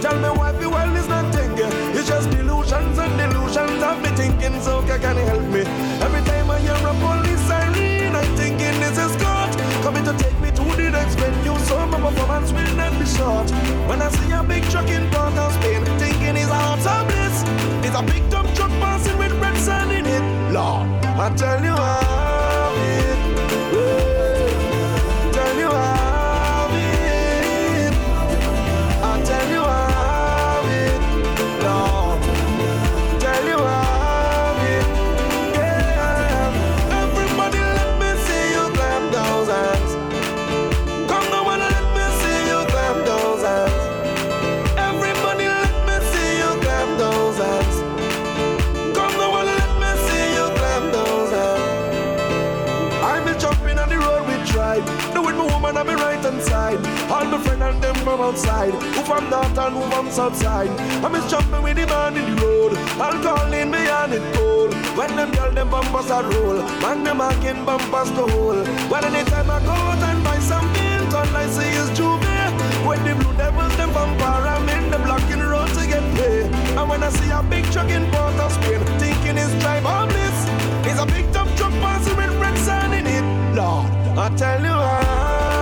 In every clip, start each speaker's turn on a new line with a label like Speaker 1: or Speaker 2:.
Speaker 1: Tell me why the world is not thinking. It's just delusions and delusions. I've been thinking, so can you help me? Every time I hear a police siren, I'm thinking this is God coming to take me to the next venue. So my performance will not be short. When I see a big truck in Port of Spain, thinking it's out of bliss. It's a big dump truck passing with red sun in it. Lord, I tell you why. outside. All my friend and them from outside. Who from north and who from south side. I'm just jumping with the man in the road. I'm calling on it cold. When them girl them bumpers are roll. Man them hacking bumpers to hold. Well anytime I go out and buy some mint, all I see is J'ouvert. When the blue devils them bumper, I'm in the blocking road to get pay. And when I see a big truck in Port of Spain, thinking it's drive all this. It's a big dump truck passing with red sun in it. Lord, I tell you how.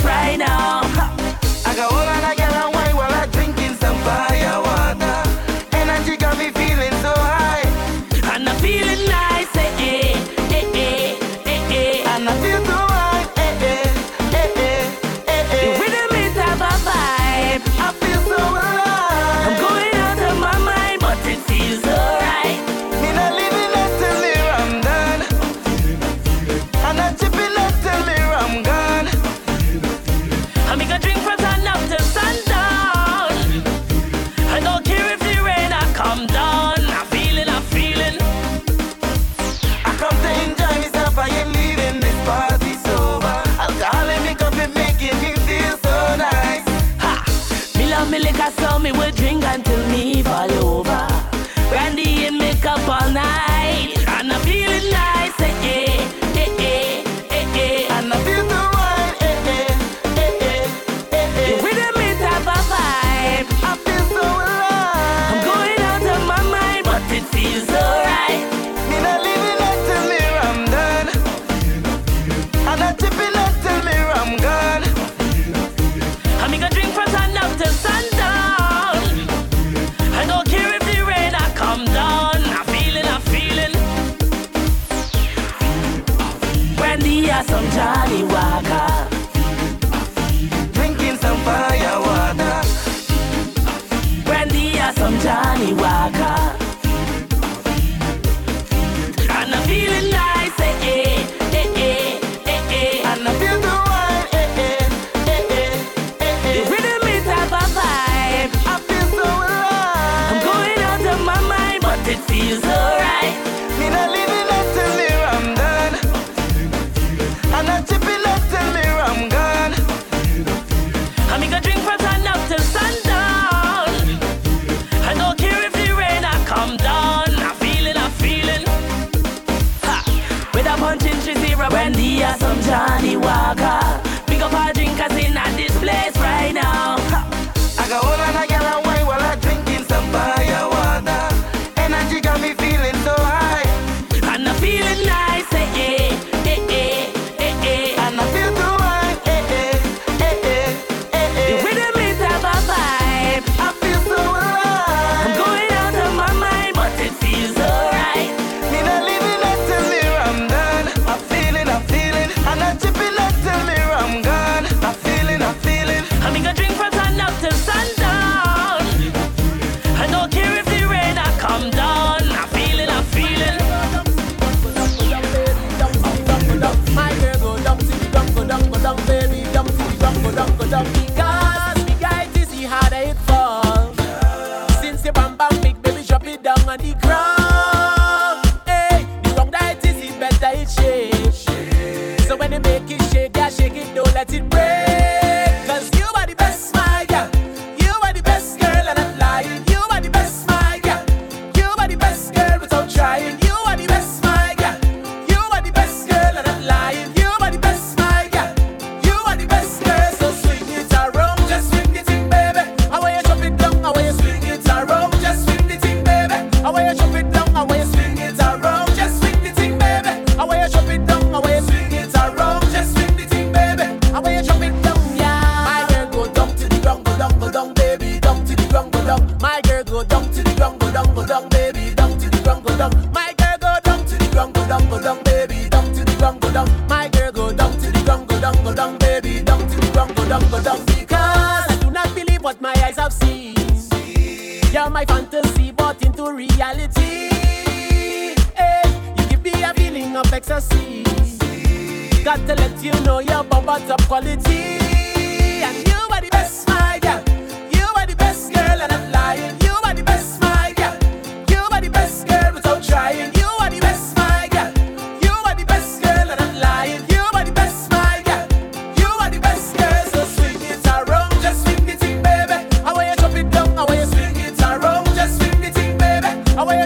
Speaker 2: right now.
Speaker 1: time to leave alone.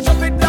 Speaker 1: Drop it
Speaker 3: down,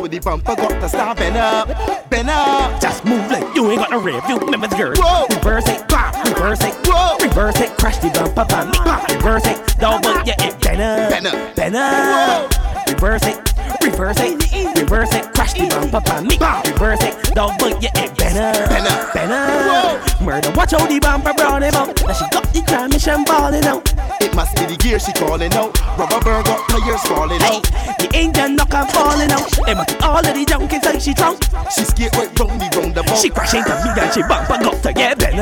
Speaker 4: with the
Speaker 5: bumper got to
Speaker 6: start better, up.
Speaker 5: Just move like you ain't got no rear view members, girl.
Speaker 6: Whoa.
Speaker 5: Reverse it, bam, reverse it,
Speaker 6: Whoa.
Speaker 5: reverse it, crash the bumper bam, reverse it, dog, but you ain't better,
Speaker 6: Better.
Speaker 5: better. Reverse it, reverse it, reverse it, crash the bumper on me, bam, reverse it, dog, but you ain't better,
Speaker 6: Better.
Speaker 5: better. Murder, watch how the bumper brown him out. Now she got the crime mission balling out.
Speaker 6: It must be the gear she calling out.
Speaker 5: Crash into me and she bumper got to get better,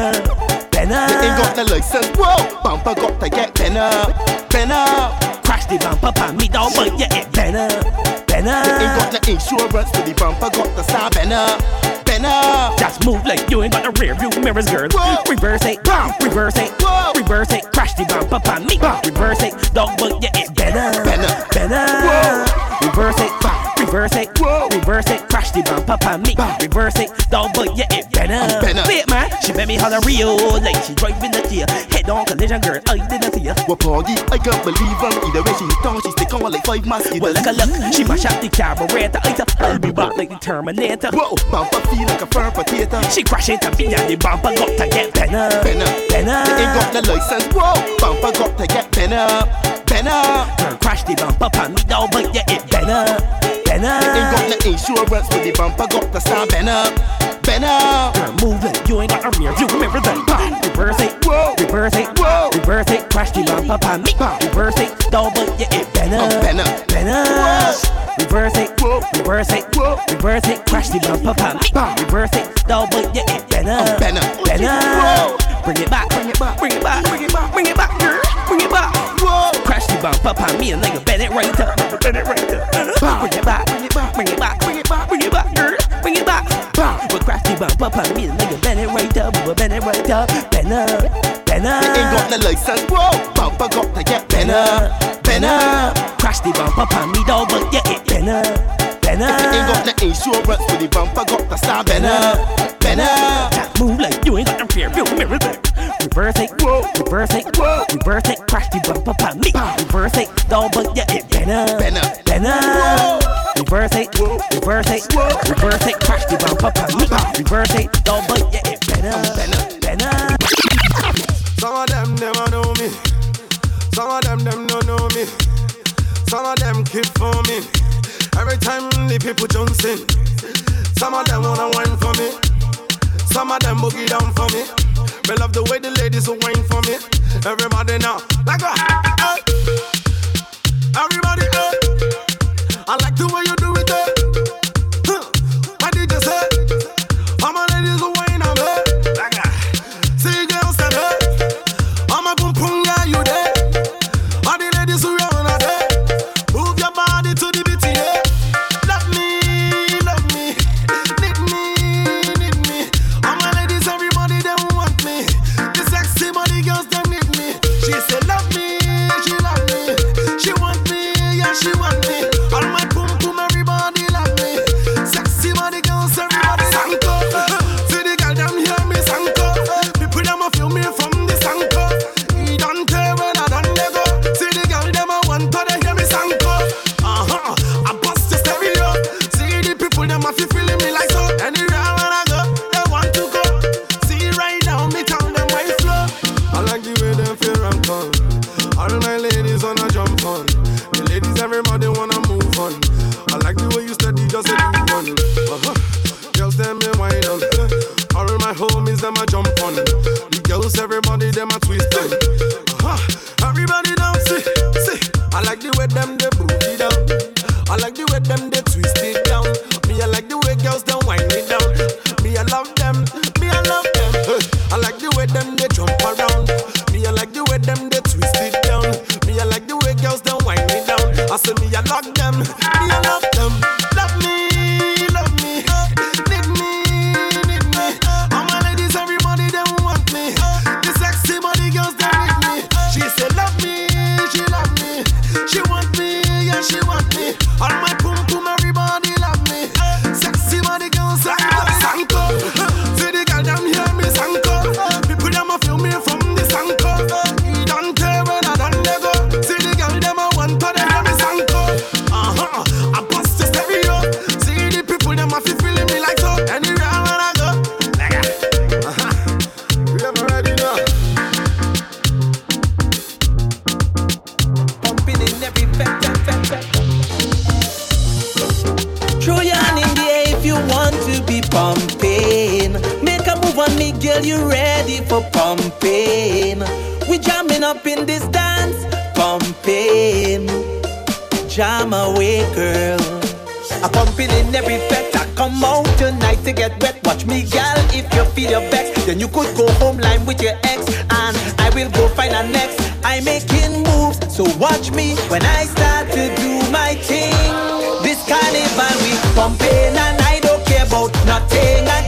Speaker 6: Ain't got
Speaker 5: better.
Speaker 6: no license, whoa. Bumper got to get better, better.
Speaker 5: Crash the bumper on me, dog, but you ain't better,
Speaker 6: Ain't got
Speaker 5: better.
Speaker 6: no insurance with the bumper got to start better, better.
Speaker 5: Just move like you ain't got no rear view mirrors, girl.
Speaker 6: Whoa.
Speaker 5: Reverse it,
Speaker 6: Bam.
Speaker 5: reverse it,
Speaker 6: Whoa.
Speaker 5: reverse it. Crash the bumper on me,
Speaker 6: Bam.
Speaker 5: reverse it, dog, but you ain't better,
Speaker 6: Better.
Speaker 5: better.
Speaker 6: Whoa.
Speaker 5: Reverse it, reverse it,
Speaker 6: Whoa.
Speaker 5: reverse it. Crash the bumper on me,
Speaker 6: Bam.
Speaker 5: reverse it, dog, but you better. Wait, man, she made me holler real like she driving the gear. Head on collision, girl, I didn't see ya.
Speaker 6: Well, Poggy, I can't believe her. Either way she on, she stick on like five mosquitoes.
Speaker 5: Well, look a look, she mash up the carburetor. I said, I'll be back like the Terminator.
Speaker 6: Whoa, bumper feel like a firm potato.
Speaker 5: She crash into me and the bumper got to get better,
Speaker 6: Better.
Speaker 5: better.
Speaker 6: You ain't got no license, whoa. Bumper got to get better, better.
Speaker 5: Girl, crash the bumper on me, dog, but you ain't better,
Speaker 6: Ain't got no insurance with the bumper got to start better, better.
Speaker 5: Girl, move like you ain't got a rear view. Remember that? Bah, Reverse it,
Speaker 6: Whoa.
Speaker 5: reverse it,
Speaker 6: Whoa.
Speaker 5: reverse it. Crash the bumper on me,
Speaker 6: Bah.
Speaker 5: reverse it, but you ain't better,
Speaker 6: I'm better.
Speaker 5: better. Reverse it,
Speaker 6: Whoa.
Speaker 5: reverse it,
Speaker 6: Whoa.
Speaker 5: reverse it. Crash the bumper on me,
Speaker 6: Bah.
Speaker 5: reverse it, but you ain't better,
Speaker 6: I'm better.
Speaker 5: better.
Speaker 6: Whoa.
Speaker 5: Bring it back, bring it back, bring it back, bring it back, bring it back, girl, bring it back.
Speaker 6: Whoa.
Speaker 5: Crash the bumper on me and nigga bend it right up, bend it right up. Bring it back, bring it back, bring it back, bring it back, bring it back, girl, bring it back.
Speaker 6: Bah.
Speaker 5: But crash the bumper on me and nigga bend it right up, bend it right up, bend up, bend up.
Speaker 6: You ain't got no license, whoa. Bumper got to get better, better.
Speaker 5: Crash the bumper on me, dog, but you ain't better, better.
Speaker 6: Ain't got no insurance with the bumper got to start better, better.
Speaker 5: Just move like you ain't got no fear, feel mirror there. Reverse it,
Speaker 6: Whoa.
Speaker 5: reverse it,
Speaker 6: Whoa.
Speaker 5: reverse it, crash the bumper on me. Reverse it, dog, but you ain't better,
Speaker 6: Better.
Speaker 5: better.
Speaker 6: Whoa.
Speaker 5: Reverse it, reverse it, reverse it, crash the bumper on me. Reverse it, dog, but you ain't better,
Speaker 6: Better.
Speaker 5: better.
Speaker 1: Some of them never know me. Some of them them don't know me. Some of them keep for me. Every time the people jumps in. Some of them wanna wine for me. Some of them boogie down for me. Me love the way the ladies will wine for me. Everybody now, like a hey. Everybody, hey. I like the way you do
Speaker 7: Girl, you ready for pumping? We jamming up in this dance, pumping. Jam away, girl. I'm pumping in every fete. I come out tonight to get wet. Watch me, girl. If you feel your vex, then you could go home line with your ex, and I will go find a next. I'm making moves, so watch me when I start to do my thing. This carnival we pumping, and I don't care about nothing. I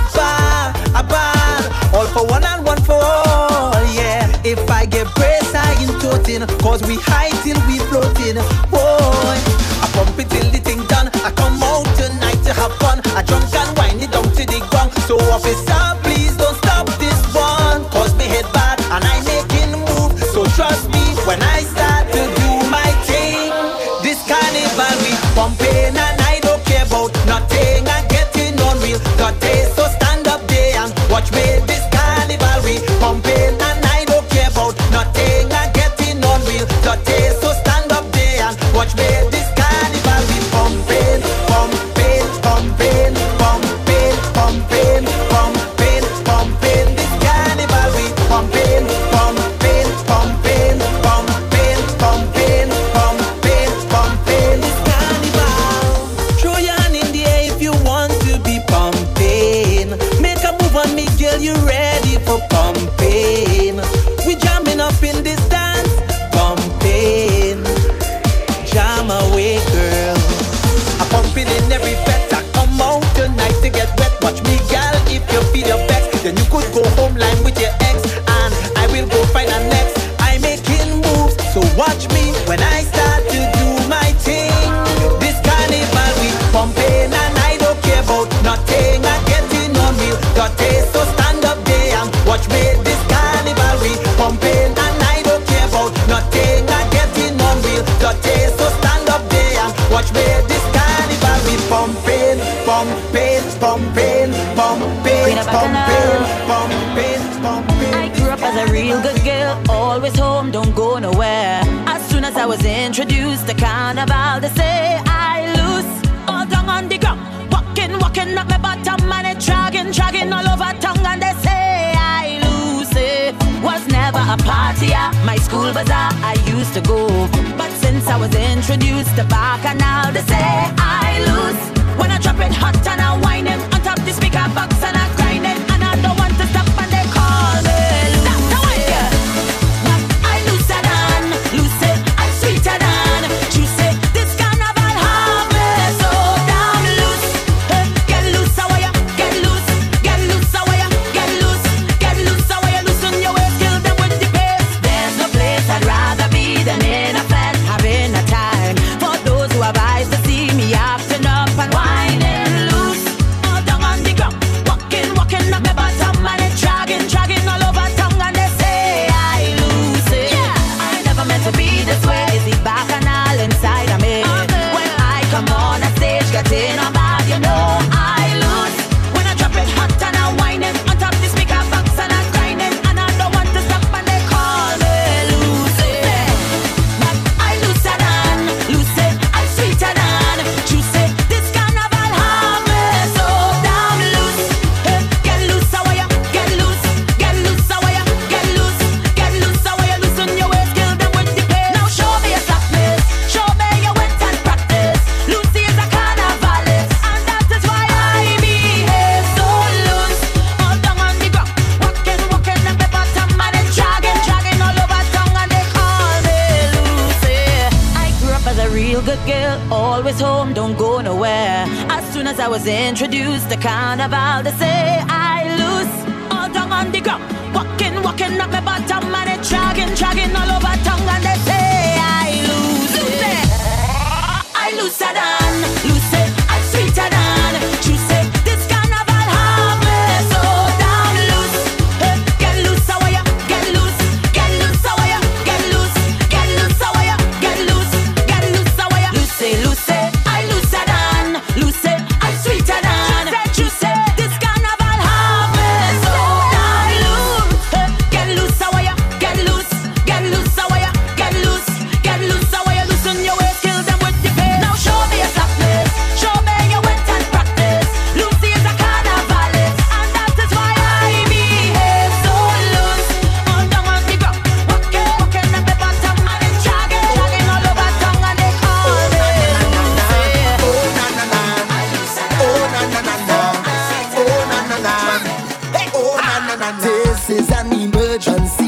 Speaker 7: Cause we high till we floating.
Speaker 8: was introduced to carnival, they say I lose. All down on the ground, walking, walking up my bottom, and it dragging, dragging all over tongue, and they say I lose it. Was never a partier, my school bazaar I used to go. But since I was introduced to Bacchanal, they say I
Speaker 4: emergency.